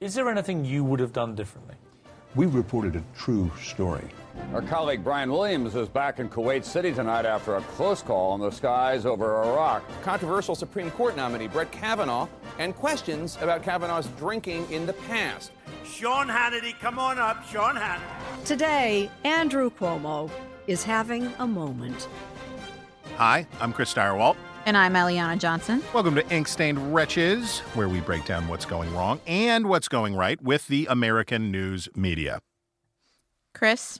Is there anything you would have done differently? We reported a true story. Our colleague Brian Williams is back in Kuwait City tonight after a close call on the skies over Iraq. Controversial Supreme Court nominee Brett Kavanaugh and questions about Kavanaugh's drinking in the past. Sean Hannity, come on up, Sean Hannity. Today, Andrew Cuomo is having a moment. Hi, I'm Chris Stirewalt. And I'm Eliana Johnson. Welcome to Ink Stained Wretches, where we break down what's going wrong and what's going right with the American news media. Chris,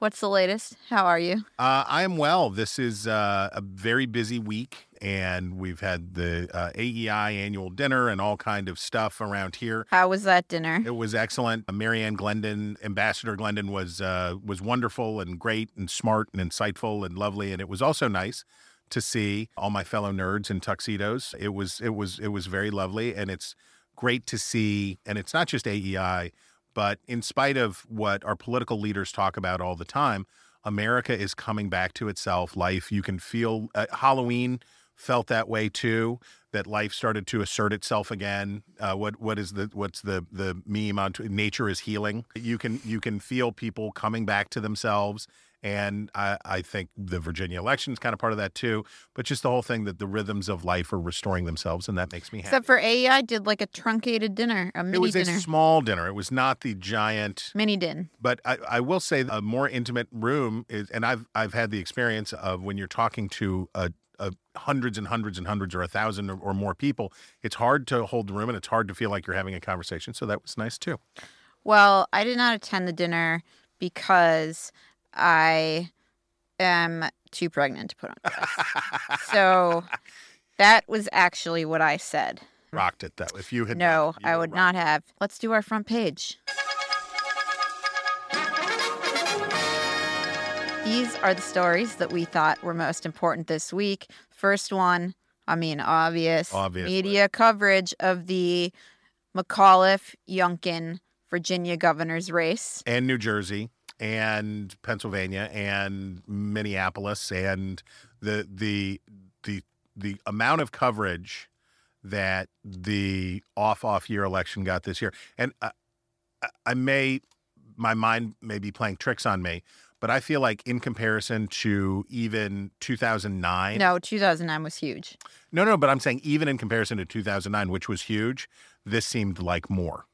what's the latest? How are you? Uh, I am well. This is uh, a very busy week, and we've had the uh, AEI annual dinner and all kind of stuff around here. How was that dinner? It was excellent. Mary Ann Glendon, Ambassador Glendon, was uh, was wonderful and great and smart and insightful and lovely, and it was also nice to see all my fellow nerds in tuxedos. It was it was it was very lovely, and it's great to see. And it's not just AEI, but in spite of what our political leaders talk about all the time, America is coming back to itself. Life you can feel uh, Halloween felt that way too. That life started to assert itself again. Uh, what what is the what's the the meme on nature is healing? You can you can feel people coming back to themselves and I, I, think the Virginia election is kind of part of that too. But just the whole thing that the rhythms of life are restoring themselves, and that makes me happy. Except for AEI did like a truncated dinner, a mini It was dinner. a small dinner. It was not the giant mini din. But I, I will say a more intimate room is, and I've I've had the experience of when you're talking to a uh, hundreds and hundreds and hundreds or a thousand or, or, more people, it's hard to hold the room and it's hard to feel like you're having a conversation. So that was nice too. Well, I did not attend the dinner because I am too pregnant to put on so that was actually what I said. Rocked it though. If you had no, you I would not have. Let's do our front page. These are the stories that we thought were most important this week. First one, I mean, obvious. Obviously. Media coverage of the McAuliffe Youngkin Virginia governor's race. And New Jersey and Pennsylvania and Minneapolis and the the the the amount of coverage that the off off year election got this year. And uh, I, I may my mind may be playing tricks on me, but I feel like in comparison to even 2009. No, 2009 was huge. No, no, but I'm saying even in comparison to 2009, which was huge, this seemed like more.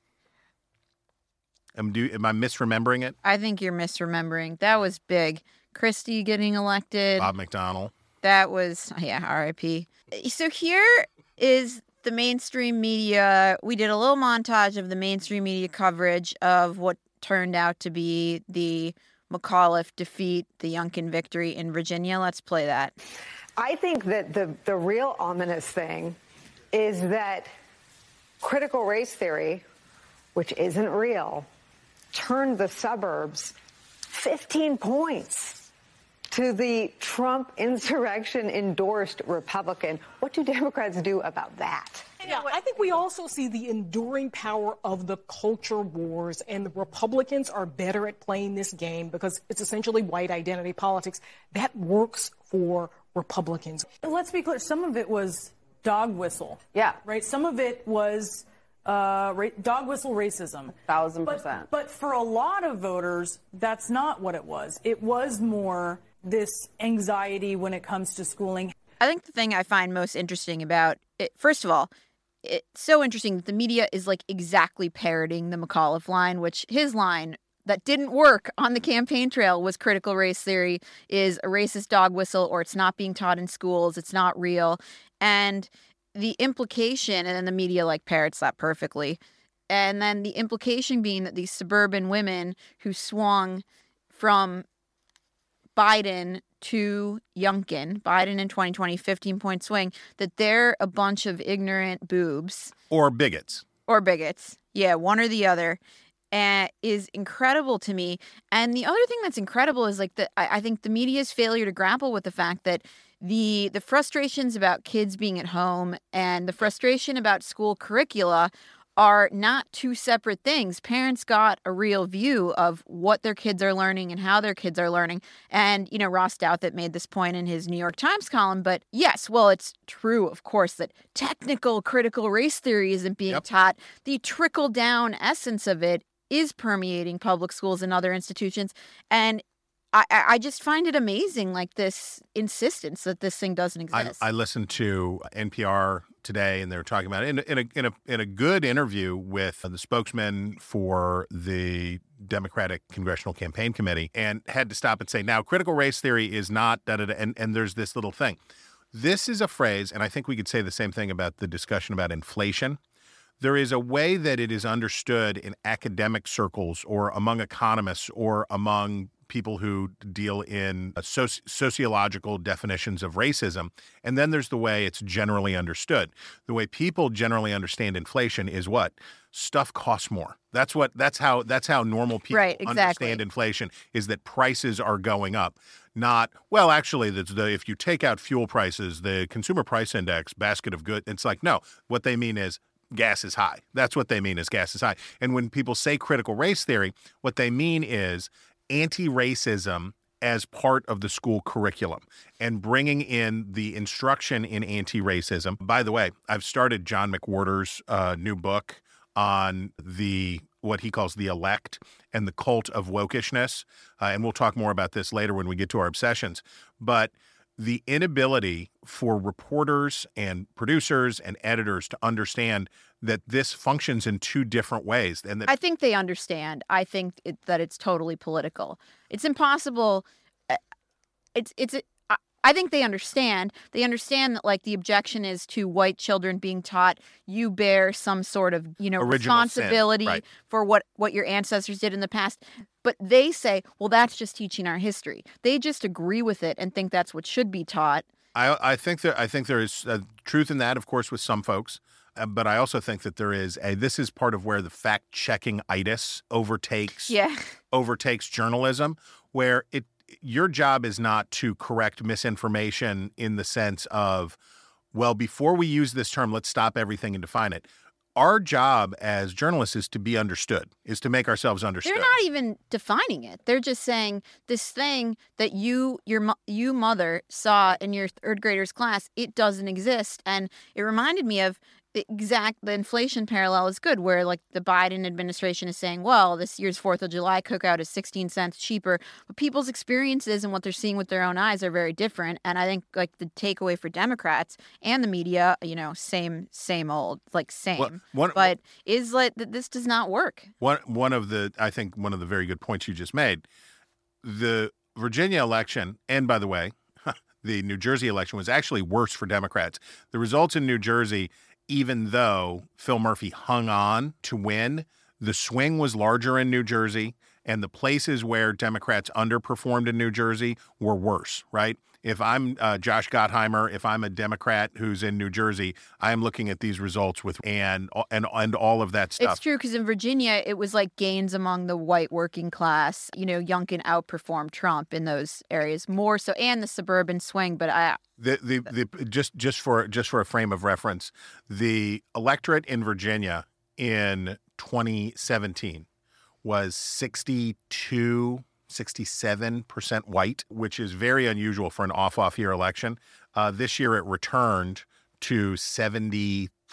Am, do, am I misremembering it? I think you're misremembering. That was big. Christie getting elected. Bob McDonnell. That was, yeah, RIP. So here is the mainstream media. We did a little montage of the mainstream media coverage of what turned out to be the McAuliffe defeat, the Youngkin victory in Virginia. Let's play that. I think that the, the real ominous thing is that critical race theory, which isn't real, turned the suburbs 15 points to the Trump insurrection endorsed Republican. What do Democrats do about that? Yeah, I think we also see the enduring power of the culture wars, and the Republicans are better at playing this game because it's essentially white identity politics. That works for Republicans. Let's be clear some of it was dog whistle. Yeah. Right? Some of it was uh, ra- dog whistle racism. Thousand But, percent. but for a lot of voters, that's not what it was. It was more this anxiety when it comes to schooling. I think the thing I find most interesting about it, first of all, it's so interesting that the media is like exactly parroting the McAuliffe line, which his line that didn't work on the campaign trail was critical race theory is a racist dog whistle or it's not being taught in schools, it's not real. And the implication, and then the media like parrots that perfectly. And then the implication being that these suburban women who swung from Biden to Youngkin, Biden in 2020, 15 point swing, that they're a bunch of ignorant boobs Or bigots. or bigots. Yeah, one or the other. And is incredible to me. And the other thing that's incredible is like the I, I think the media's failure to grapple with the fact that the the frustrations about kids being at home and the frustration about school curricula are not two separate things. Parents got a real view of what their kids are learning and how their kids are learning. And, you know, Ross Douthat made this point in his New York Times column. But yes, well, it's true, of course, that technical critical race theory isn't being Yep. taught. The trickle down essence of it is permeating public schools and other institutions. And I, I I just find it amazing, like this insistence that this thing doesn't exist. I listened to NPR today, and they were talking about it in, a- in a in a in a good interview with the spokesman for the Democratic Congressional Campaign Committee, and had to stop and say, "Now, critical race theory is not da da da," and and there's this little thing. This is a phrase, and I think we could say the same thing about the discussion about inflation. There is a way that it is understood in academic circles or among economists or among people who deal in uh, soci- sociological definitions of racism. And then there's the way it's generally understood. The way people generally understand inflation is what? Stuff costs more. That's what that's how that's how normal people Right, exactly. understand inflation is that prices are going up. Not well, actually, that's the if you take out fuel prices, the consumer price index, basket of goods, it's like no. What they mean is gas is high. That's what they mean is gas is high. And when people say critical race theory, what they mean is anti-racism as part of the school curriculum and bringing in the instruction in anti-racism. By the way, I've started John McWhorter's uh, new book on the what he calls the elect and the cult of wokishness, uh, and we'll talk more about this later when we get to our obsessions. But the inability for reporters and producers and editors to understand that this functions in two different ways and that I think they understand. I think it, that it's totally political. It's impossible. uh, It's it's. I- think they understand. They understand that like the objection is to white children being taught you bear some sort of you know Original sin, responsibility right. for what what your ancestors did in the past. But they say, well, that's just teaching our history. They just agree with it and think that's what should be taught. I, I think that I think there is uh, truth in that, of course, with some folks. Uh, but I also think that there is a. This is part of where the fact checking itis overtakes Yeah. overtakes journalism, where it your job is not to correct misinformation in the sense of, well, before we use this term, let's stop everything and define it. Our job as journalists is to be understood, is to make ourselves understood. They're not even defining it. They're just saying this thing that you your you mother saw in your third graders class, it doesn't exist. And it reminded me of exact the inflation parallel is good where like the Biden administration is saying, well, this year's 4th of July cookout is 16 cents cheaper, but people's experiences and what they're seeing with their own eyes are very different. And I think like the takeaway for Democrats and the media, you know, same same old, like same. one- but is like that this does not work. One one of the I think one of the very good points you just made, the Virginia election, and by the way, the New Jersey election was actually worse for Democrats. The results in New Jersey, even though Phil Murphy hung on to win, the swing was larger in New Jersey, and the places where Democrats underperformed in New Jersey were worse. Right. If I'm uh, Josh Gottheimer, if I'm a Democrat who's in New Jersey, I'm looking at these results with and and and all of that stuff. It's true because in Virginia, it was like gains among the white working class. You know, Youngkin outperformed Trump in those areas more so, and the suburban swing. But I, The, the the just just for just for a frame of reference, the electorate in Virginia in 2017 was 62 67% white, which is very unusual for an off off year election. Uh, this year it returned to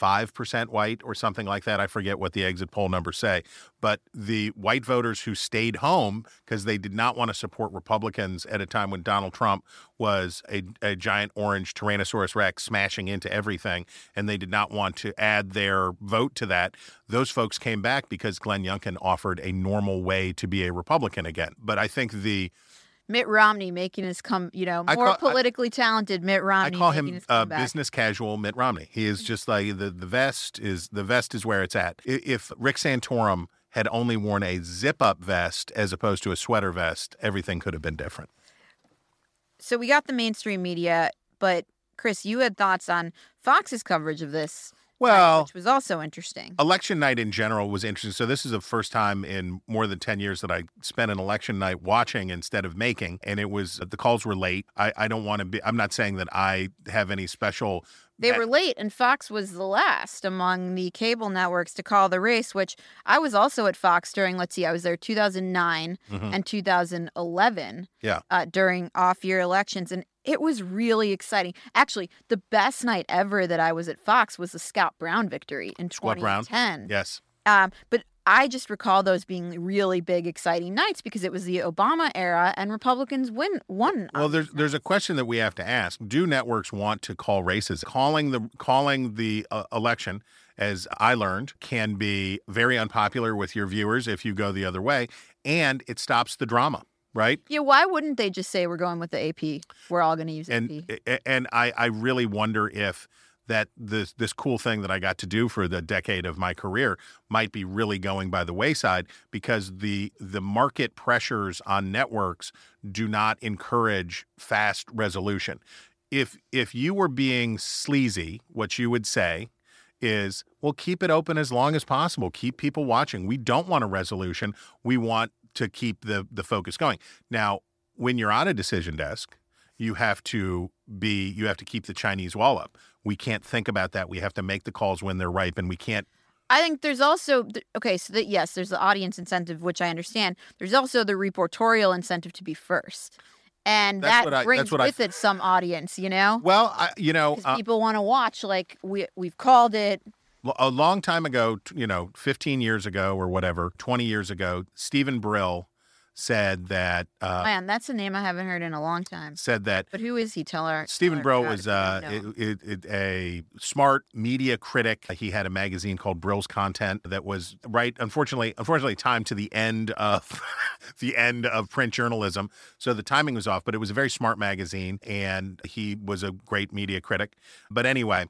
75% white or something like that. I forget what the exit poll numbers say. But the white voters who stayed home because they did not want to support Republicans at a time when Donald Trump was a, a giant orange Tyrannosaurus Rex smashing into everything, and they did not want to add their vote to that, those folks came back because Glenn Youngkin offered a normal way to be a Republican again. But I think the Mitt Romney making his come, you know, more call- I- politically talented Mitt Romney. I call him uh, business casual Mitt Romney. He is just like the the vest is the vest is where it's at. If Rick Santorum had only worn a zip up vest as opposed to a sweater vest, everything could have been different. So we got the mainstream media, but Chris, you had thoughts on Fox's coverage of this, Well, which was also interesting. election night in general was interesting. So this is the first time in more than 10 years that I spent an election night watching instead of making. And it was the calls were late. I, I don't want to be I'm not saying that I have any special They were late, and Fox was the last among the cable networks to call the race, which I was also at Fox during, let's see, I was there 2009 Mhm. and 2011 Yeah. uh, during off year elections. And it was really exciting. Actually, the best night ever that I was at Fox was the Scott Brown victory in Scott Brown. 2010. Yes. Um, but I just recall those being really big, exciting nights because it was the Obama era and Republicans win won. Well, there's there's a question that we have to ask. Do networks want to call races? Calling the calling the uh, election, as I learned, can be very unpopular with your viewers if you go the other way, and it stops the drama, right? Yeah, why wouldn't they just say we're going with the AP? We're all going to use AP. and and I, I really wonder if that this this cool thing that I got to do for the decade of my career might be really going by the wayside because the the market pressures on networks do not encourage fast resolution. If if you were being sleazy, what you would say is, well, keep it open as long as possible. Keep people watching. We don't want a resolution. We want to keep the the focus going. Now, when you're on a decision desk, you have to be you have to keep the Chinese wall up. We can't think about that. We have to make the calls when they're ripe, and we can't. I think there's also okay, so that yes, there's the audience incentive, which I understand. There's also the reportorial incentive to be first, and That's that I- brings what I- with it some audience. You know, Well, I, you know, uh, people want to watch. Like we we've called it. A long time ago, you know, 15 years ago or whatever, 20 years ago, Stephen Brill said that uh, Man, that's a name I haven't heard in a long time. said that But who is he? Tell our Stephen Brill was uh, if you don't know. it, it, it- a smart media critic. He had a magazine called Brill's Content that was right. Unfortunately, unfortunately, timed to the end of the end of print journalism, so the timing was off. But it was a very smart magazine, and he was a great media critic. But anyway.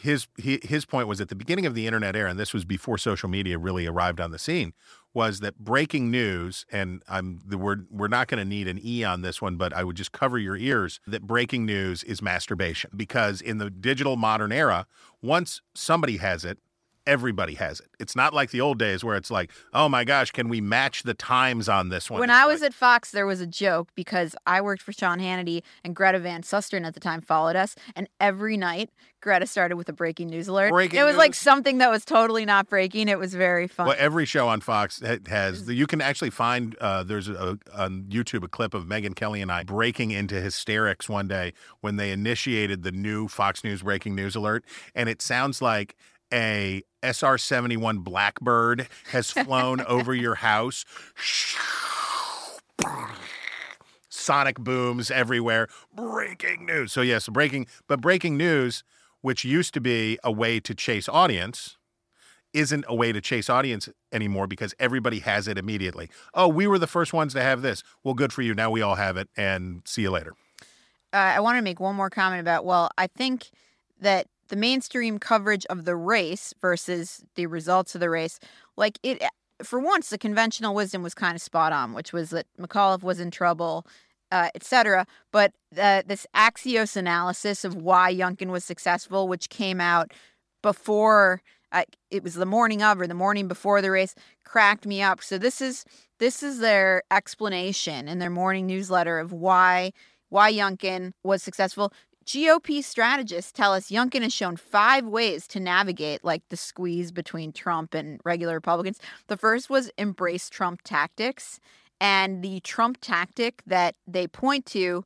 His he, his point was at the beginning of the internet era, and this was before social media really arrived on the scene, was that breaking news, and I'm the word we're not going to need an e on this one, but I would just cover your ears that breaking news is masturbation. Because in the digital modern era, once somebody has it, everybody has it. It's not like the old days where it's like, oh my gosh, can we match the times on this one? When It's I was at Fox, there was a joke because I worked for Sean Hannity and Greta Van Susteren at the time followed us, and every night Greta started with a breaking news alert. Breaking it was like something that was totally not breaking. It was very fun. Well, every show on Fox has. You can actually find uh, there's a, on YouTube a clip of Megyn Kelly and I breaking into hysterics one day when they initiated the new Fox News breaking news alert, and it sounds like a SR seventy one Blackbird has flown over your house. Sonic booms everywhere. Breaking news. So yes, breaking, but breaking news, which used to be a way to chase audience isn't a way to chase audience anymore because everybody has it immediately. Oh, we were the first ones to have this. Well, good for you. Now we all have it, and see you later. uh, I want to make one more comment about. Well, I think that the mainstream coverage of the race versus the results of the race, like it, for once, the conventional wisdom was kind of spot on, which was that McAuliffe was in trouble, uh, etc. But uh, this Axios analysis of why Youngkin was successful, which came out before uh, it was the morning of or the morning before the race, cracked me up. So this is this is their explanation in their morning newsletter of why why Youngkin was successful. GOP strategists tell us Youngkin has shown five ways to navigate like the squeeze between Trump and regular Republicans. The first was embrace Trump tactics. And the Trump tactic that they point to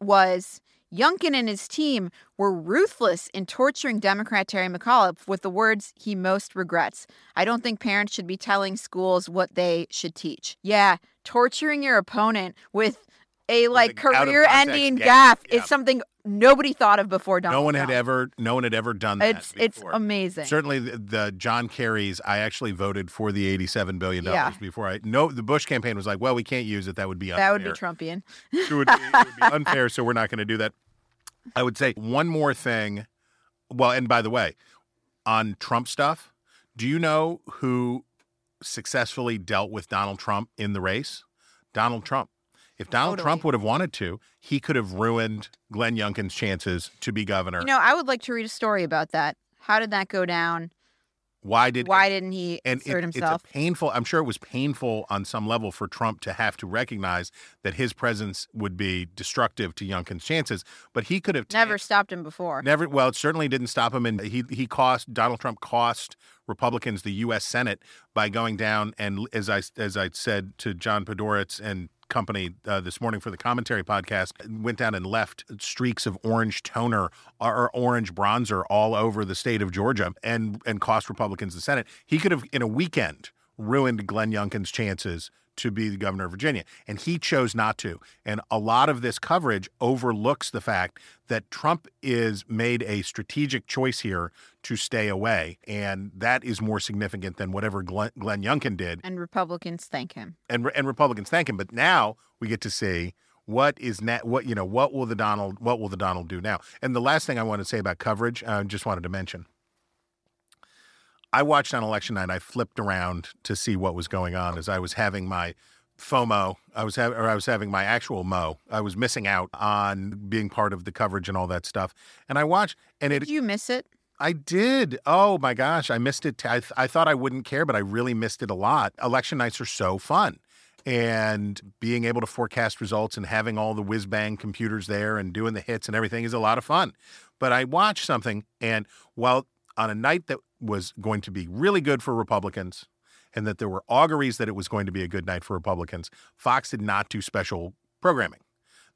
was Youngkin and his team were ruthless in torturing Democrat Terry McAuliffe with the words he most regrets. I don't think parents should be telling schools what they should teach. Yeah, torturing your opponent with a like career ending gaffe, gaffe is something nobody thought of before Donald no one had Trump. ever, no one had ever done that. It's it's amazing. Certainly, the, the John Kerry's. I actually voted for the eighty-seven billion dollars Yeah. before I. No, the Bush campaign was like, well, we can't use it. That would be unfair. That would be Trumpian. it would be, it would be unfair, so we're not going to do that. I would say one more thing. Well, and by the way, on Trump stuff, do you know who successfully dealt with Donald Trump in the race? Donald Trump. If Donald Trump would have wanted to, he could have ruined Glenn Youngkin's chances to be governor. You know, I would like to read a story about that. How did that go down? Why did Why didn't he and it- himself? It's a painful. I'm sure it was painful on some level for Trump to have to recognize that his presence would be destructive to Youngkin's chances. But he could have Never stopped him before. Never. Well, it certainly didn't stop him, and he he cost Donald Trump cost Republicans the U.S. Senate by going down and as I as I said to John Podhoretz and company uh, this morning for the commentary podcast went down and left streaks of orange toner or orange bronzer all over the state of Georgia and and cost Republicans the Senate. He could have in a weekend ruined Glenn Youngkin's chances to be the governor of Virginia. And he chose not to. And a lot of this coverage overlooks the fact that Trump is made a strategic choice here to stay away. And that is more significant than whatever Glenn, Glenn Youngkin did. And Republicans thank him. And, and Republicans thank him. But now we get to see what is net what you know what will the donald what will the donald do now and the last thing i want to say about coverage i just wanted to mention I watched on election night. I flipped around to see what was going on as I was having my FOMO. I was having, or I was having my actual mo. I was missing out on being part of the coverage and all that stuff. And I watched, and it. Did you miss it? I did. Oh my gosh, I missed it. I, I thought I wouldn't care, but I really missed it a lot. Election nights are so fun. And being able to forecast results and having all the whiz bang computers there and doing the hits and everything is a lot of fun. But I watched something, and while on a night that was going to be really good for Republicans and that there were auguries that it was going to be a good night for Republicans, Fox did not do special programming.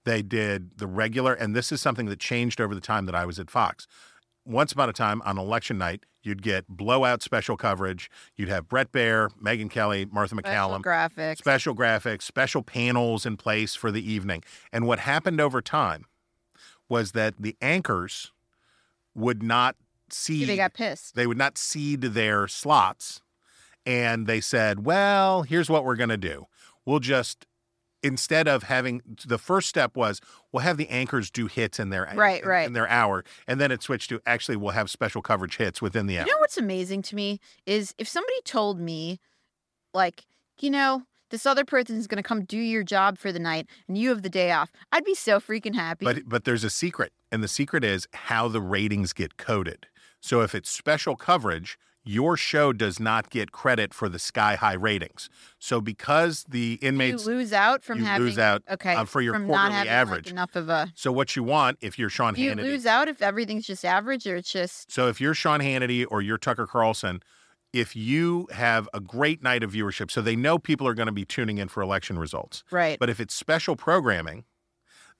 They did the regular, and this is something that changed over the time that I was at Fox. Once upon a time on election night, you'd get blowout special coverage. You'd have Bret Baier, Megyn Kelly, Martha Special McCallum, graphics. special graphics, special panels in place for the evening. And what happened over time was that the anchors would not seed. They got pissed. They would not seed their slots. And they said, well, here's what we're going to do. We'll just, instead of having, the first step was we'll have the anchors do hits in their, Right, in, right. in their hour. And then it switched to actually we'll have special coverage hits within the hour. You know what's amazing to me is if somebody told me, like, you know, this other person's going to come do your job for the night and you have the day off, I'd be so freaking happy. But but there's a secret, and the secret is how the ratings get coded. So if it's special coverage, your show does not get credit for the sky high ratings. So because the you inmates lose out from you having lose out, okay uh, for your from quarterly not having average. Like enough of a. so what you want if you're Sean Do you Hannity, lose out if everything's just average or it's just so if you're Sean Hannity or you're Tucker Carlson, if you have a great night of viewership, so they know people are going to be tuning in for election results. right? But if it's special programming,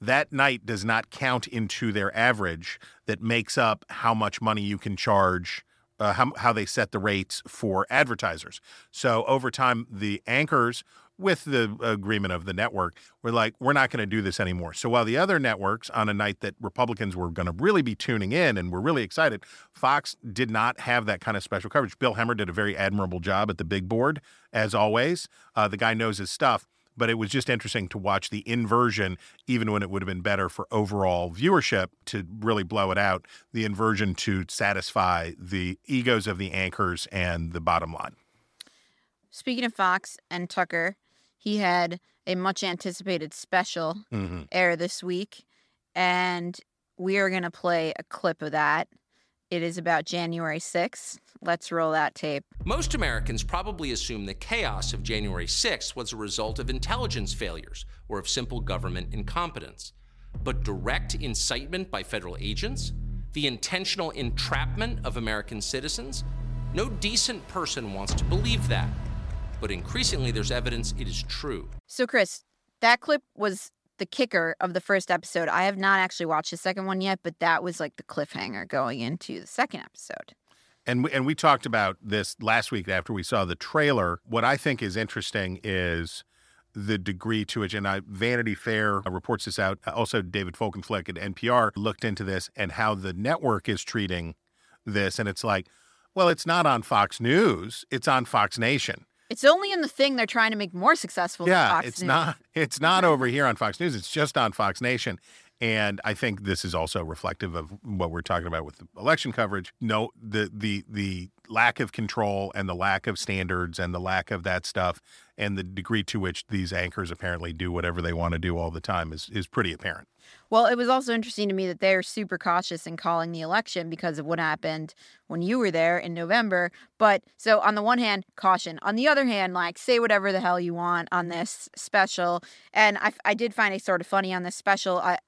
that night does not count into their average that makes up how much money you can charge, uh, how, how they set the rates for advertisers. So over time, the anchors, with the agreement of the network, were like, we're not going to do this anymore. So while the other networks, on a night that Republicans were going to really be tuning in and were really excited, Fox did not have that kind of special coverage. Bill Hemmer did a very admirable job at the big board, as always. Uh, the guy knows his stuff but it was just interesting to watch the inversion, even when it would have been better for overall viewership to really blow it out, the inversion to satisfy the egos of the anchors and the bottom line. Speaking of Fox and Tucker, he had a much anticipated special Mhm. air this week, and we are going to play a clip of that. It is about January 6th. Let's roll that tape. Most Americans probably assume the chaos of January 6th was a result of intelligence failures or of simple government incompetence. But direct incitement by federal agents, the intentional entrapment of American citizens, no decent person wants to believe that. But increasingly, there's evidence it is true. So, Chris, that clip was the kicker of the first episode. I have not actually watched the second one yet, but that was like the cliffhanger going into the second episode. And we, and we talked about this last week after we saw the trailer. What I think is interesting is the degree to which, and I, Vanity Fair uh, reports this out. Also, David Folkenflik at NPR looked into this and how the network is treating this. And it's like, well, it's not on Fox News; it's on Fox Nation. It's only in the thing they're trying to make more successful. than yeah, it's News. not. It's not over here on Fox News. It's just on Fox Nation. And I think this is also reflective of what we're talking about with election coverage. No, the the the lack of control and the lack of standards and the lack of that stuff and the degree to which these anchors apparently do whatever they want to do all the time is is pretty apparent. Well, it was also interesting to me that they're super cautious in calling the election because of what happened when you were there in November. But so on the one hand, caution. On the other hand, like say whatever the hell you want on this special. And I, I did find it sort of funny on this special. I,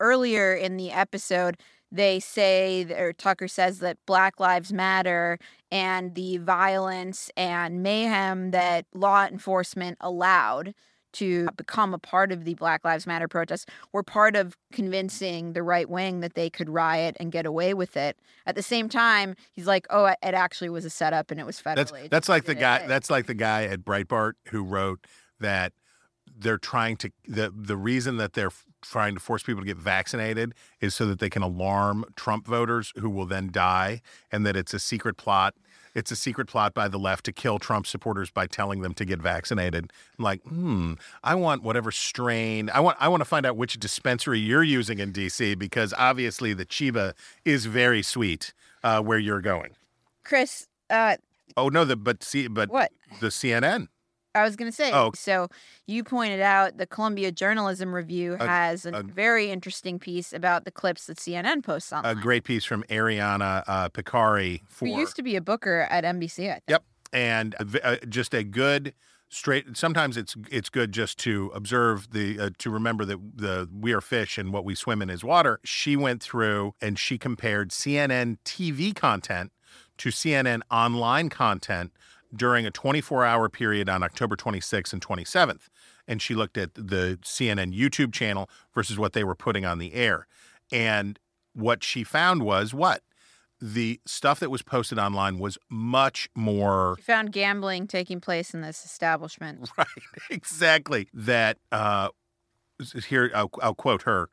earlier in the episode, they say, or Tucker says that Black Lives Matter and the violence and mayhem that law enforcement allowed to become a part of the Black Lives Matter protests were part of convincing the right wing that they could riot and get away with it. At the same time, he's like, "Oh, it actually was a setup and it was federally." That's that's like the guy. That's like the guy at Breitbart who wrote that they're trying to the the reason that they're trying to force people to get vaccinated is so that they can alarm Trump voters who will then die and that it's a secret plot it's a secret plot by the left to kill Trump supporters by telling them to get vaccinated. I'm like, hmm, I want whatever strain. I want I want to find out which dispensary you're using in DC because obviously the Chiba is very sweet uh, where you're going. Chris, uh, oh no, the but see but what the CNN. I was going to say. Oh. So you pointed out the Columbia Journalism Review A- has a, a- very interesting piece about the clips that CNN posts on. A great piece from Ariana uh, Pekary for Who used to be a booker at NBC? I think. Yep, and uh, just a good straight. Sometimes it's it's good just to observe the uh, to remember that the we are fish and what we swim in is water. She went through and she compared CNN TV content to CNN online content during a 24 hour period on October 26th and 27th. And she looked at the CNN YouTube channel versus what they were putting on the air. And what she found was what? The stuff that was posted online was much more You found gambling taking place in this establishment. right exactly that uh here I'll, I'll quote her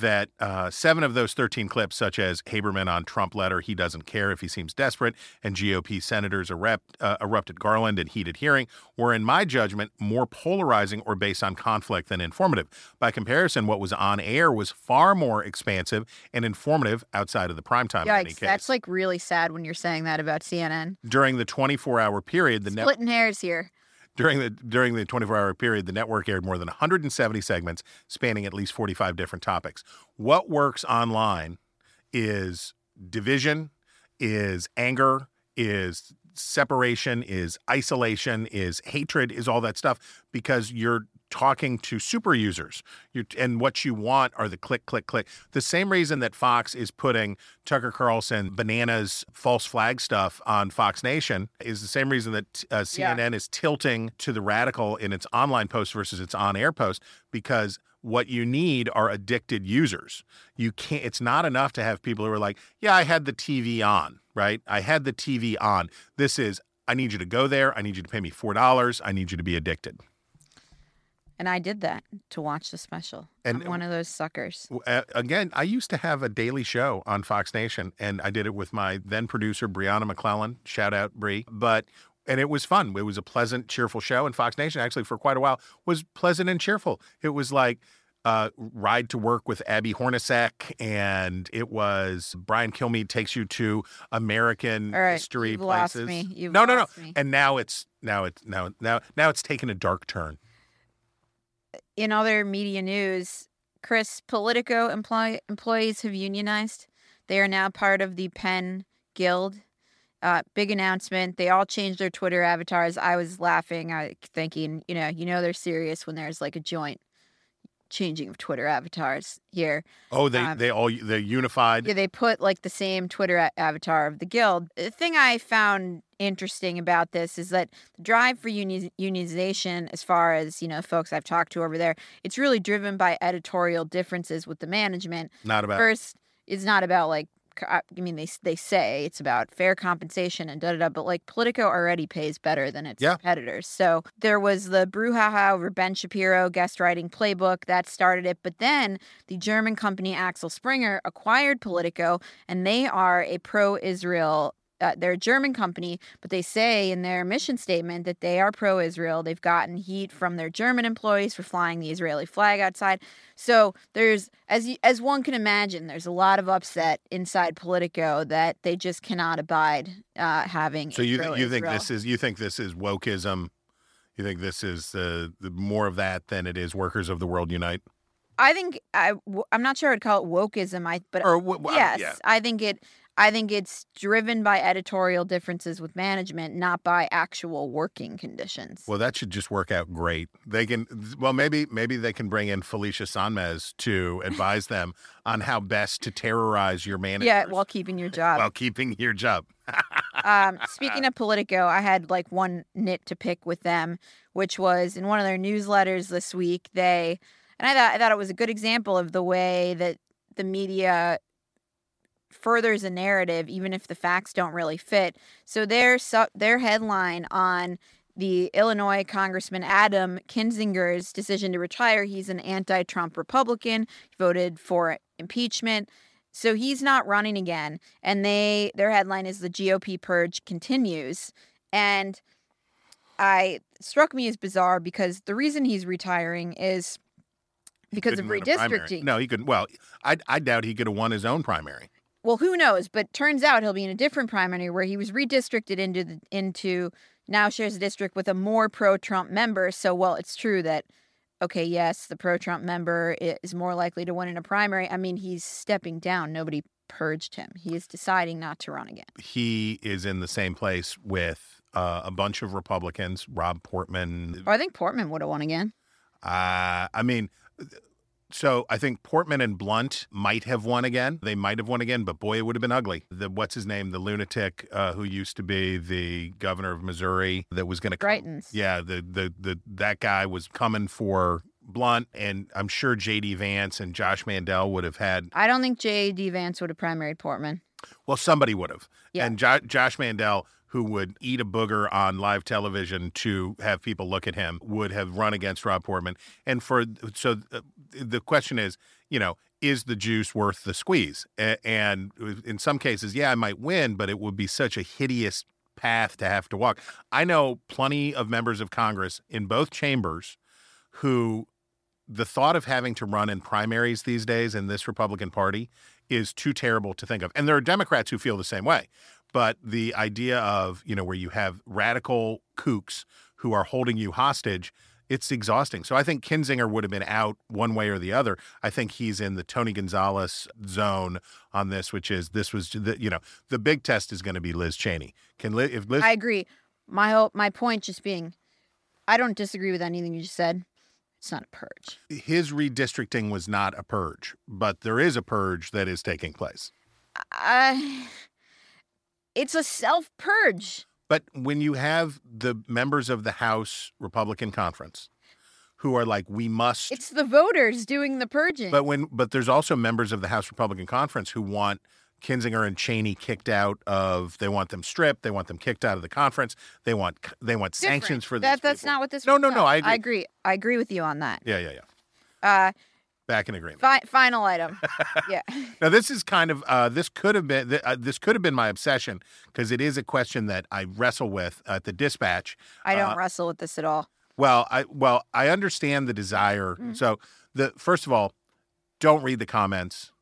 that uh, seven of those 13 clips, such as Haberman on Trump letter, he doesn't care if he seems desperate, and GOP senators erupt, uh, erupted Garland in heated hearing, were, in my judgment, more polarizing or based on conflict than informative. By comparison, what was on air was far more expansive and informative outside of the primetime. in any Yikes, case. that's like really sad when you're saying that about CNN. During the 24 hour period, the net Splitting hairs here. During the during the 24-hour period, the network aired more than 170 segments spanning at least 45 different topics. What works online is division, is anger, is separation, is isolation, is hatred, is all that stuff because you're talking to super users. You and what you want are the click click click. The same reason that Fox is putting Tucker Carlson bananas false flag stuff on Fox Nation is the same reason that uh, Yeah. CNN is tilting to the radical in its online post versus its on-air post because what you need are addicted users. You can't it's not enough to have people who are like, "Yeah, I had the TV on." Right? I had the TV on. This is I need you to go there. I need you to pay me $4. I need you to be addicted. And I did that to watch the special. And- I'm one of those suckers. Uh, again, I used to have a daily show on Fox Nation, and I did it with my then producer Brianna McClellan. Shout out Brie, but and it was fun. It was a pleasant, cheerful show, and Fox Nation actually for quite a while was pleasant and cheerful. It was like. Uh, ride to work with Abby Hornacek, and it was Brian Kilmeade takes you to American right, history places. no, no, no. me. And now it's now it's now now now it's taken a dark turn. In other media news, Chris, Politico employ- employees have unionized. They are now part of the Penn Guild. Uh, big announcement. They all changed their Twitter avatars. I was laughing, I thinking, you know, you know they're serious when there's like a joint changing of Twitter avatars here. Oh, they Um, they all they unified. Yeah, they put like the same Twitter a- avatar of the guild. The thing I found interesting about this is that the drive for uni- unionization, as far as you know, folks I've talked to over there, it's really driven by editorial differences with the management. Not about First, it's not about like. I mean, they they say it's about fair compensation and da da da, but like Politico already pays better than its Yeah. competitors. So there was the brouhaha over Ben Shapiro guest writing playbook that started it, but then the German company Axel Springer acquired Politico, and they are a pro-Israel uh, they're a German company, but they say in their mission statement that they are pro Israel. They've gotten heat from their German employees for flying the Israeli flag outside. So there's, as, you, as one can imagine, there's a lot of upset inside Politico that they just cannot abide uh, having. So you you think this is you think this is wokeism? You think this is uh, the more of that than it is workers of the world unite? I think I I'm not sure I'd call it wokeism. I but Or yes, yeah. I think it. I think it's driven by editorial differences with management, not by actual working conditions. Well, that should just work out great. They can well maybe maybe they can bring in Felicia Sonmez to advise them on how best to terrorize your manager yeah, while keeping your job. while keeping your job. um, speaking of Politico, I had like one nit to pick with them, which was in one of their newsletters this week. They and I thought I thought it was a good example of the way that the media furthers a narrative, even if the facts don't really fit. So their su- their headline on the Illinois Congressman Adam Kinzinger's decision to retire. He's an anti-Trump Republican. He voted for impeachment. So he's not running again. And they their headline is the GOP purge continues. And I struck me as bizarre because the reason he's retiring is because of Couldn't win a primary. redistricting. No, he could. Well, I I doubt he could have won his own primary. Well, who knows? But turns out he'll be in a different primary where he was redistricted into the, into now shares a district with a more pro-Trump member. So, well, it's true that okay, yes, the pro-Trump member is more likely to win in a primary. I mean, he's stepping down. Nobody purged him. He is deciding not to run again. He is in the same place with uh, a bunch of Republicans. Rob Portman. Oh, I think Portman would have won again. Uh, I mean, so I think Portman and Blunt might have won again. They might have won again, but boy, it would have been ugly. The what's his name, the lunatic uh, who used to be the governor of Missouri, that was going to Greitens. Yeah, the the the that guy was coming for Blunt, and I'm sure J.D. Vance and Josh Mandel would have had. I don't think J.D. Vance would have primaried Portman. Well, somebody would have. Yeah. And jo- Josh Mandel, who would eat a booger on live television to have people look at him, would have run against Rob Portman. And for so uh, the question is, you know, is the juice worth the squeeze? And uh, in some cases, yeah, I might win, but it would be such a hideous path to have to walk. I know plenty of members of Congress in both chambers who the thought of having to run in primaries these days in this Republican Party is too terrible to think of. And there are Democrats who feel the same way. But the idea of, you know, where you have radical kooks who are holding you hostage, it's exhausting. So I think Kinzinger would have been out one way or the other. I think he's in the Tony Gonzalez zone on this, which is this was the, you know, the big test is going to be Liz Cheney. Can Liz, if Liz I agree. My whole, my point just being, I don't disagree with anything you just said. It's not a purge. his redistricting was not a purge, but there is a purge that is taking place. I, it's a self purge. But when you have the members of the House Republican Conference who are like, we must, It's the voters doing the purging. but when, but there's also members of the House Republican Conference who want Kinzinger and Cheney kicked out of, they want them stripped, they want them kicked out of the conference, they want, they want Different. sanctions for that. That's people. not what this. No, no, no. I agree. I agree. I agree with you on that. Yeah, yeah, yeah. Uh, Back in agreement. fi- final item. yeah. Now this is kind of uh, this could have been th- uh, this could have been my obsession because it is a question that I wrestle with at the dispatch. I don't Uh, wrestle with this at all. Well, I well I understand the desire. So the first of all, don't read the comments.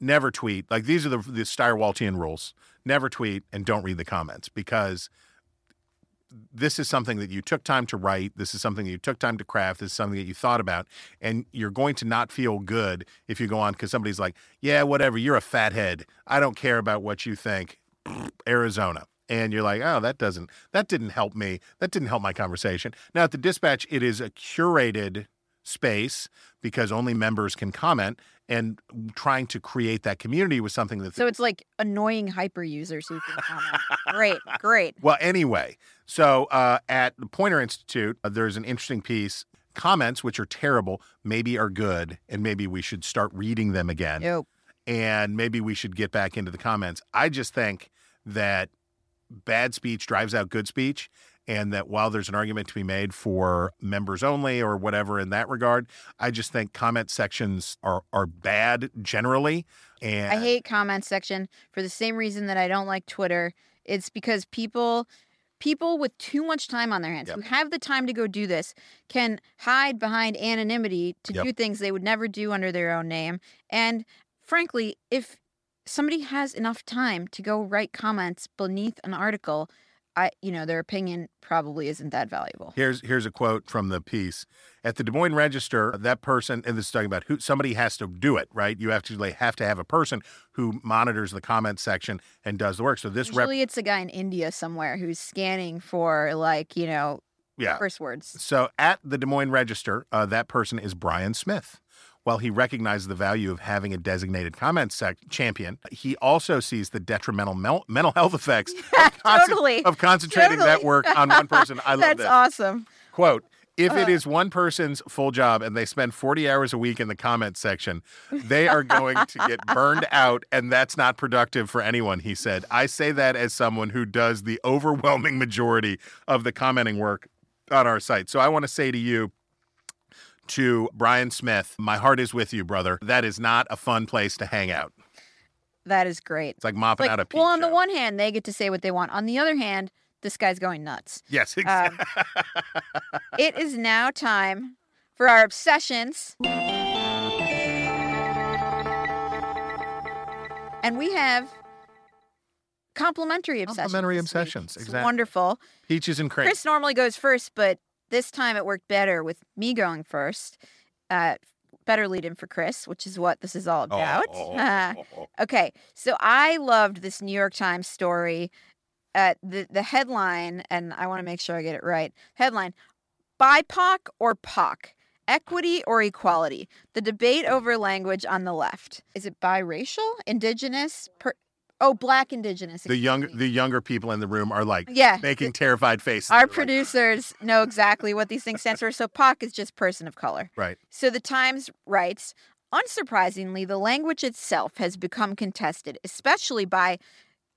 Never tweet. Like these are the the Stirewaltian rules. Never tweet and don't read the comments because this is something that you took time to write. This is something that you took time to craft. This is something that you thought about, and you're going to not feel good if you go on because somebody's like, "Yeah, whatever. You're a fathead. I don't care about what you think." Arizona. And you're like, oh, that doesn't, that didn't help me. That didn't help my conversation. Now, at the dispatch, it is a curated space because only members can comment and trying to create that community was something that So it's like annoying hyper users who can comment. great, great. Well, anyway, so uh, at the Poynter Institute, uh, there's an interesting piece. Comments, which are terrible, maybe are good, and maybe we should start reading them again. Nope. And maybe we should get back into the comments. I just think that bad speech drives out good speech. And that while there's an argument to be made for members only or whatever in that regard, I just think comment sections are are bad generally. And I hate comment section for the same reason that I don't like Twitter. It's because people people with too much time on their hands Yep. who have the time to go do this can hide behind anonymity to Yep. do things they would never do under their own name. And frankly, if somebody has enough time to go write comments beneath an article, I you know, their opinion probably isn't that valuable. Here's here's a quote from the piece at the Des Moines Register. That person, and this is talking about who somebody has to do it, right? You have to like, have to have a person who monitors the comment section and does the work. So this rep, Usually it's a guy in India somewhere who's scanning for like, you know, yeah. curse words. So at the Des Moines Register, uh, that person is Brian Smith. While he recognizes the value of having a designated comment sec- champion, he also sees the detrimental mel- mental health effects of, concent- totally. of concentrating that work on one person. I love that. That's this. awesome. Quote, if it Uh. one person's full job and they spend 40 hours a week in the comment section, they are going to get burned out, and that's not productive for anyone, he said. I say that as someone who does the overwhelming majority of the commenting work on our site. So I want to say to you, to Brian Smith, my heart is with you, brother. That is not a fun place to hang out. That is great. It's like mopping Like, out a peep well, on the one hand, they get to say what they want. On the other hand, this guy's going nuts. Yes, Um, exactly. it is now time for our obsessions. And we have complimentary obsessions. Complimentary obsessions, It's exactly. Wonderful. Peaches and cream. Chris normally goes first, but this time it worked better with me going first. Uh, better lead in for Chris, which is what this is all about. okay, so I loved this New York Times story. Uh, the the headline, and I want to make sure I get it right. Headline: BIPOC or POC, equity or equality. The debate over language on the left. Is it biracial, indigenous? Per- oh, black indigenous. The younger the younger people in the room are like Yeah. making terrified faces. Our They're like, producers know exactly what these things stand for. So POC is just person of color. right. So the Times writes, unsurprisingly, the language itself has become contested, especially by,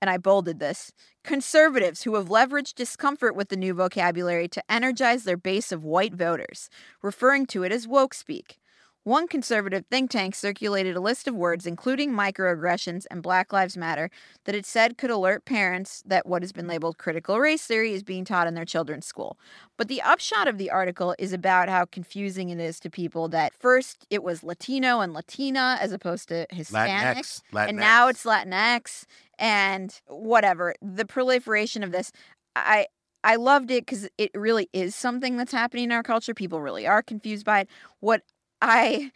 and I bolded this, conservatives who have leveraged discomfort with the new vocabulary to energize their base of white voters, referring to it as woke speak. One conservative think tank circulated a list of words, including microaggressions and Black Lives Matter, that it said could alert parents that what has been labeled critical race theory is being taught in their children's school. But the upshot of the article is about how confusing it is to people that first it was Latino and Latina as opposed to Hispanic, Latinx, and now it's Latinx and whatever. The proliferation of this, I I loved it because it really is something that's happening in our culture. People really are confused by it. What I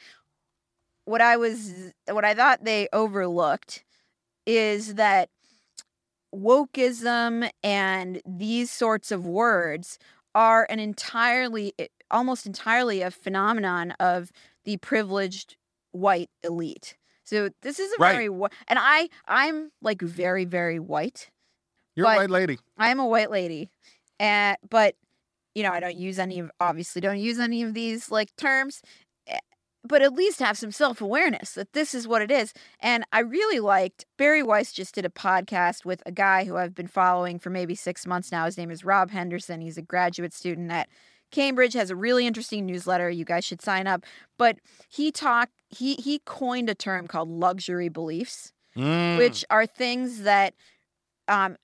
what I was what I thought they overlooked is that wokeism and these sorts of words are an entirely almost entirely a phenomenon of the privileged white elite. So this is a Right. very and I I'm like very very white. You're a white lady. I'm a white lady. And but you know, I don't use any of obviously don't use any of these like terms, eh, but at least have some self-awareness that this is what it is. And I really liked Bari Weiss just did a podcast with a guy who I've been following for maybe 6 months now. His name is Rob Henderson. He's a graduate student at Cambridge has a really interesting newsletter. You guys should sign up. But he talked he he coined a term called luxury beliefs Mm. which are things that um,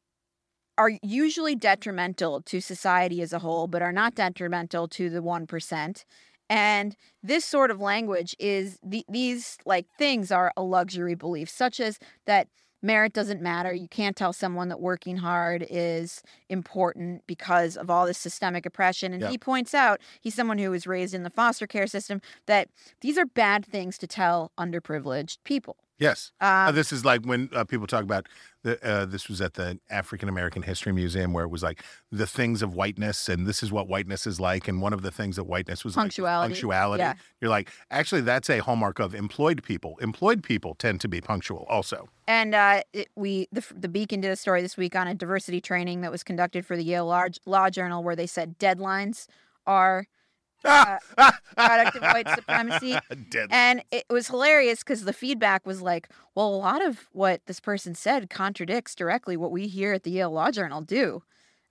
are usually detrimental to society as a whole, but are not detrimental to the 1%. And this sort of language is the, these like things are a luxury belief, such as that merit doesn't matter. You can't tell someone that working hard is important because of all this systemic oppression. And he points out, he's someone who was raised in the foster care system, that these are bad things to tell underprivileged people. Yes. Uh, Um, this is like when uh, people talk about the. Uh, this was at the African American History Museum where it was like the things of whiteness, and this is what whiteness is like. And one of the things that whiteness was like Punctuality. punctuality. Yeah. You're like, actually, that's a hallmark of employed people. Employed people tend to be punctual, also. And uh, it, we, the, the Beacon did a story this week on a diversity training that was conducted for the Yale Law, Law Journal, where they said deadlines are uh, product of white supremacy. Dead. And it was hilarious because the feedback was like, well, a lot of what this person said contradicts directly what we here at the Yale Law Journal do,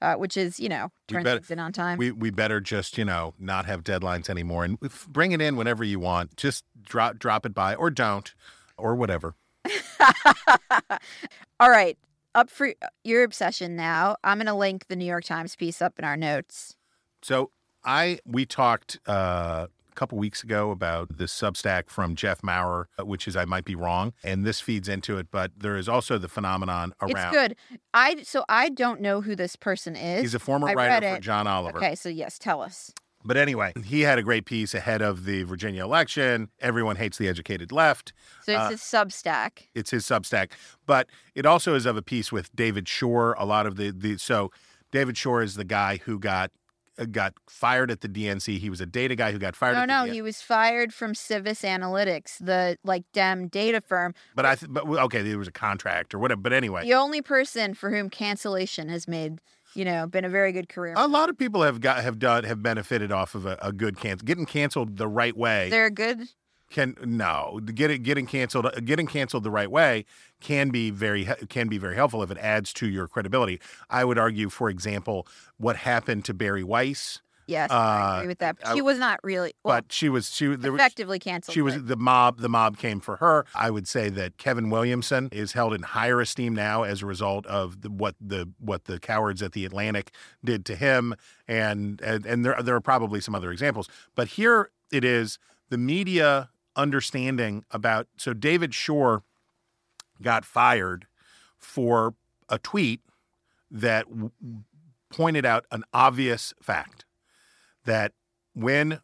uh, which is, you know, turn better- things in on time. We we better just you know not have deadlines anymore and bring it in whenever you want. Just drop drop it by or don't or whatever. All right. up for your obsession now. I'm going to link the New York Times piece up in our notes. So I we talked uh, a couple weeks ago about this Substack from Jeff Maurer, uh, which is I might be wrong, and this feeds into it. But there is also the phenomenon around. It's good. I so I don't know who this person is. He's a former I writer for. John Oliver. Okay, so yes, tell us. But anyway, he had a great piece ahead of the Virginia election. Everyone hates the educated left. So it's Uh, a Substack. it's his Substack, but it also is of a piece with David Shor. A lot of the the so David Shor is the guy who got Uh, got fired at the DNC. He was a data guy who got fired. No, at the no, he was fired from Civis Analytics, the like Dem data firm. But I, th- but okay, there was a contract or whatever. But anyway, The only person for whom cancellation has made, you know, been a very good career. a lot of people have got have done have benefited off of a, a good cancel. Getting canceled the right way They're good. Can no getting getting canceled getting canceled the right way can be very can be very helpful if it adds to your credibility. I would argue, for example, what happened to Bari Weiss. Yes, Uh, I agree with that. I- She was not really well, but she was she there was effectively canceled. She was the mob. The mob came for her. I would say that Kevin Williamson is held in higher esteem now as a result of the, what the what the cowards at the Atlantic did to him, and and, and there there are probably some other examples. But here it is: the media understanding about. So David Shor got fired for a tweet that w- pointed out an obvious fact that when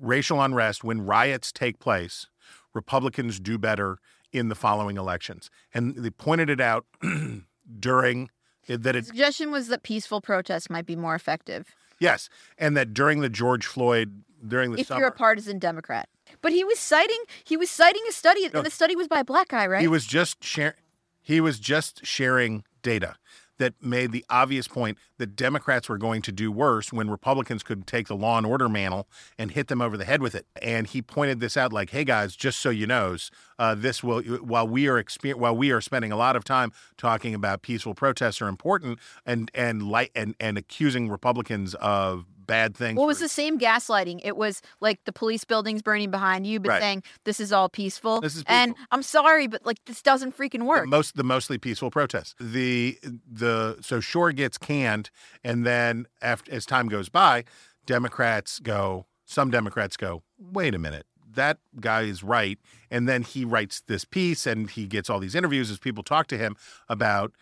racial unrest, when riots take place, Republicans do better in the following elections. And they pointed it out during eh, that the it suggestion was that peaceful protest might be more effective yes, and that during the George Floyd during the if summer you're a partisan Democrat. But he was citing he was citing a study, and the study was by a black guy, right? He was just sharing. he was just sharing data that made the obvious point that Democrats were going to do worse when Republicans could take the law and order mantle and hit them over the head with it. And he pointed this out like, "Hey guys, just so you knows, uh, this will while we are exper- while we are spending a lot of time talking about peaceful protests are important and and light and and accusing Republicans of bad things. Well, it was the same gaslighting. It was like the police buildings burning behind you, but Right. saying this is all peaceful. This is And I'm sorry, but like this doesn't freaking work. The most the mostly peaceful protests. The the so Shor gets canned, and then after as time goes by, Democrats go. Some Democrats go. Wait a minute. That guy is right. And then he writes this piece and he gets all these interviews as people talk to him about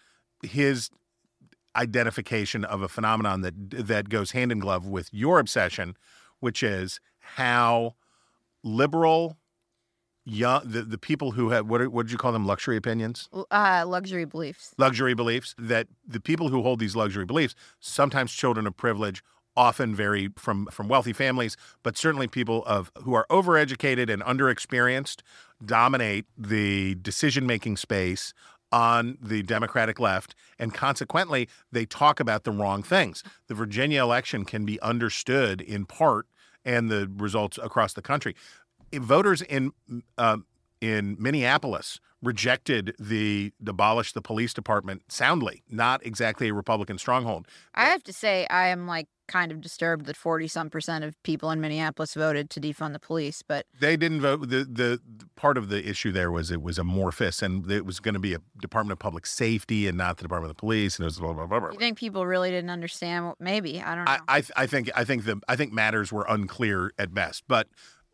his identification of a phenomenon that that goes hand in glove with your obsession, which is how liberal young the, the people who have what what did you call them luxury opinions uh, luxury beliefs. luxury beliefs that the people who hold these luxury beliefs sometimes children of privilege often vary from from wealthy families but certainly people of who are overeducated and underexperienced dominate the decision making space on the democratic left and consequently they talk about the wrong things. The virginia election can be understood in part and the results across the country. Voters in uh, in Minneapolis rejected the abolish the police department soundly. Not exactly a Republican stronghold. I have to say, I am like kind of disturbed that 40 some percent of people in Minneapolis voted to defund the police, but They didn't vote. The, the the part of the issue there was it was amorphous and it was going to be a Department of Public Safety and not the Department of Police. And it was blah blah blah. blah. you think people really didn't understand? What, maybe I don't know. I, I I think I think the I think matters were unclear at best. But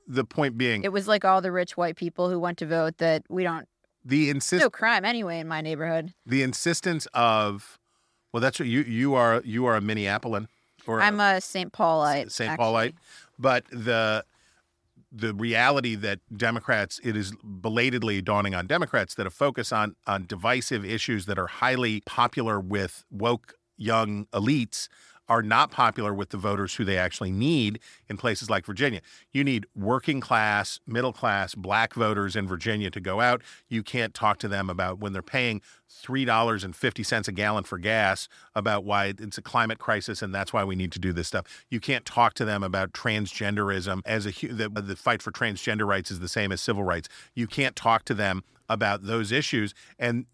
the point being, it was like all the rich white people who went to vote that we don't. The insist No crime anyway in my neighborhood. the insistence of well, that's what you you are you are a Minneapolis or I'm a St. Paulite. St. Paulite, but the the reality that Democrats it is belatedly dawning on Democrats that a focus on on divisive issues that are highly popular with woke young elites are not popular with the voters who they actually need in places like Virginia. You need working class, middle class, black voters in Virginia to go out. You can't talk to them about when they're paying $3.50 a gallon for gas about why it's a climate crisis and that's why we need to do this stuff. You can't talk to them about transgenderism as a the, the fight for transgender rights is the same as civil rights. You can't talk to them about those issues and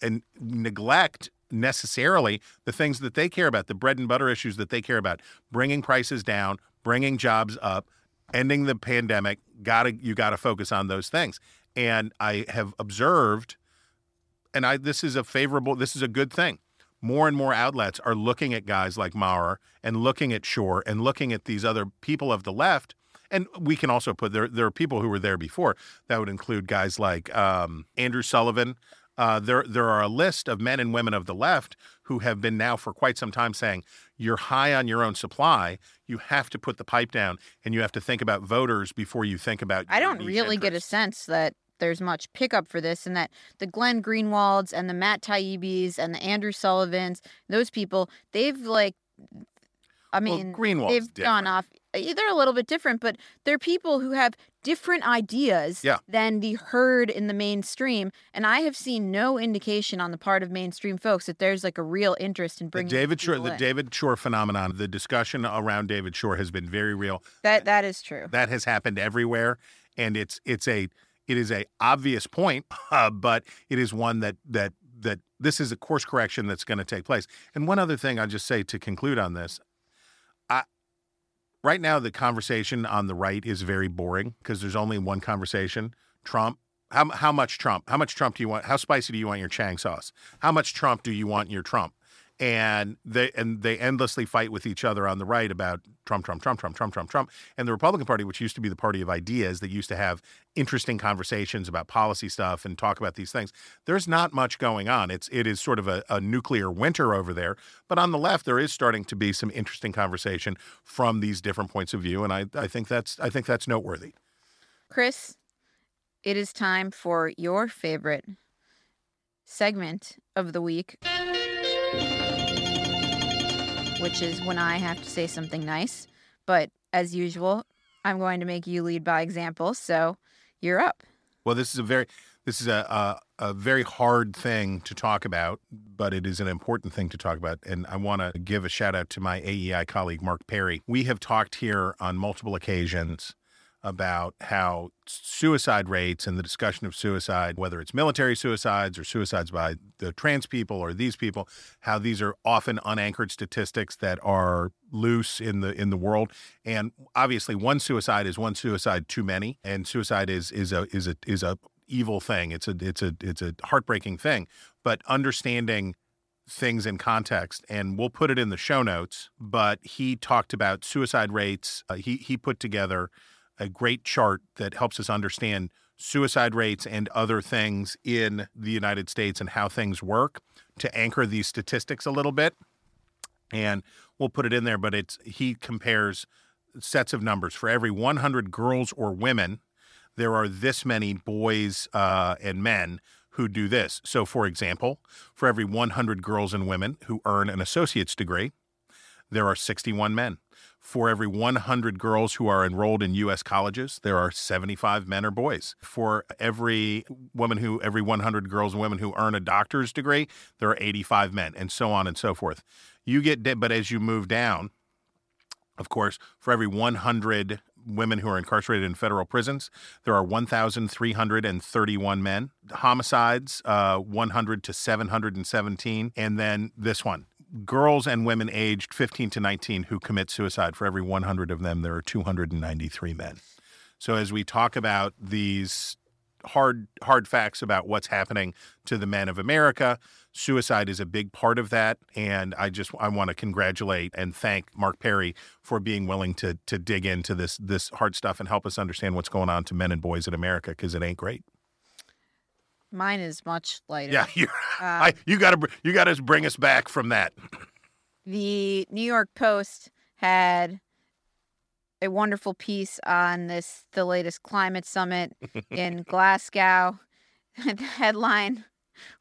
and neglect necessarily the things that they care about, the bread and butter issues that they care about, bringing prices down, bringing jobs up, ending the pandemic. Got to you got to focus on those things. And I have observed and I this is a favorable, this is a good thing. More and more outlets are looking at guys like Maurer and looking at Shor and looking at these other people of the left. And we can also put there there are people who were there before. That would include guys like um, Andrew Sullivan. Uh, there there are a list of men and women of the left who have been now for quite some time saying you're high on your own supply. You have to put the pipe down, and you have to think about voters before you think about. I don't really get a sense that there's much pickup for this and that the Glenn Greenwalds and the Matt Taibbis and the Andrew Sullivans, those people, they've like I Well, mean Greenwald's they've gone off they're a little bit different, but they're people who have different ideas Yeah. than the herd in the mainstream. And I have seen no indication on the part of mainstream folks that there's like a real interest in The bringing David Shor, the in. David Shor phenomenon, the discussion around David Shor has been very real. That that is true. That has happened everywhere, and it's it's a it is a obvious point, uh, but it is one that that that this is a course correction that's going to take place. And one other thing I'll just say to conclude on this, right now the conversation on the right is very boring because there's only one conversation: Trump. How how much Trump? How much Trump do you want? How spicy do you want your Chang sauce? How much Trump do you want your Trump? And they and they endlessly fight with each other on the right about Trump, Trump, Trump, Trump, Trump, Trump, Trump, and the Republican Party, which used to be the party of ideas, that used to have interesting conversations about policy stuff and talk about these things. There's not much going on. It's it is sort of a, a nuclear winter over there. But on the left, there is starting to be some interesting conversation from these different points of view, and I, I think that's I think that's noteworthy. Chris, it is time for your favorite segment of the week, which is when I have to say something nice. But as usual, I'm going to make you lead by example. So you're up. Well, this is a very this is a, a a very hard thing to talk about, but it is an important thing to talk about. And I want to give a shout out to my AEI colleague Mark Perry. We have talked here on multiple occasions about how suicide rates and the discussion of suicide, whether it's military suicides or suicides by the trans people or these people, how these are often unanchored statistics that are loose in the in the world. And obviously, one suicide is one suicide too many, and suicide is is a is a is a evil thing. It's a it's a it's a heartbreaking thing. But understanding things in context and we'll put it in the show notes but he talked about suicide rates uh, he he put together a great chart that helps us understand suicide rates and other things in the United States and how things work to anchor these statistics a little bit. And we'll put it in there, but it's he compares sets of numbers for every 100 girls or women. There are this many boys uh, and men who do this. So, for example, for every 100 girls and women who earn an associate's degree, there are 61 men. For every 100 girls who are enrolled in U.S. colleges, there are 75 men or boys. For every woman who, every 100 girls and women who earn a doctor's degree, there are 85 men, and so on and so forth. You get, but as you move down, of course, for every 100 women who are incarcerated in federal prisons, there are 1,331 men. Homicides, uh, 100 to 717. And then this one girls and women aged 15 to 19 who commit suicide. For every 100 of them, there are 293 men. So as we talk about these hard hard facts about what's happening to the men of America, suicide is a big part of that and I just I want to congratulate and thank Mark Perry for being willing to to dig into this this hard stuff and help us understand what's going on to men and boys in America because it ain't great. Mine is much lighter. Yeah, you Uh, I, you got to you got to bring us back from that. the New York Post had a wonderful piece on this the latest climate summit in Glasgow. the headline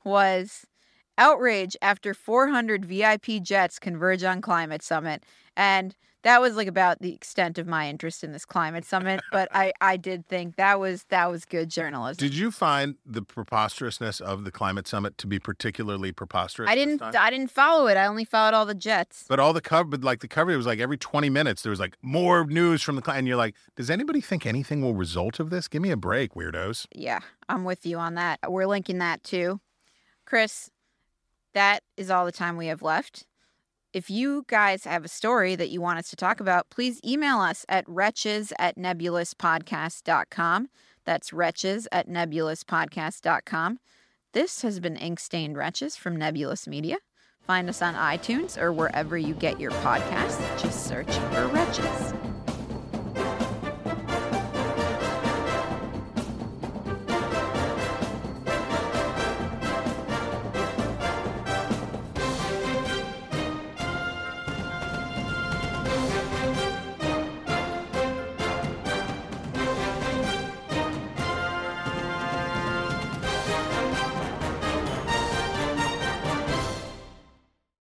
was outrage after 400 VIP jets converge on climate summit and that was like about the extent of my interest in this climate summit but I I did think that was that was good journalism. Did you find the preposterousness of the climate summit to be particularly preposterous? I didn't? I didn't follow it. I only followed all the jets. But all the cover, but like the cover, it was like every 20 minutes, there was like more news from the client. And you're like, does anybody think anything will result of this? Give me a break, weirdos. Yeah, I'm with you on that. We're linking that too. Chris, that is all the time we have left. If you guys have a story that you want us to talk about, please email us at wretches at nebulouspodcast.com. That's wretches at nebulouspodcast.com. This has been Ink Stained Wretches from Nebulous Media. Find us on iTunes or wherever you get your podcasts. Just search for Wretches.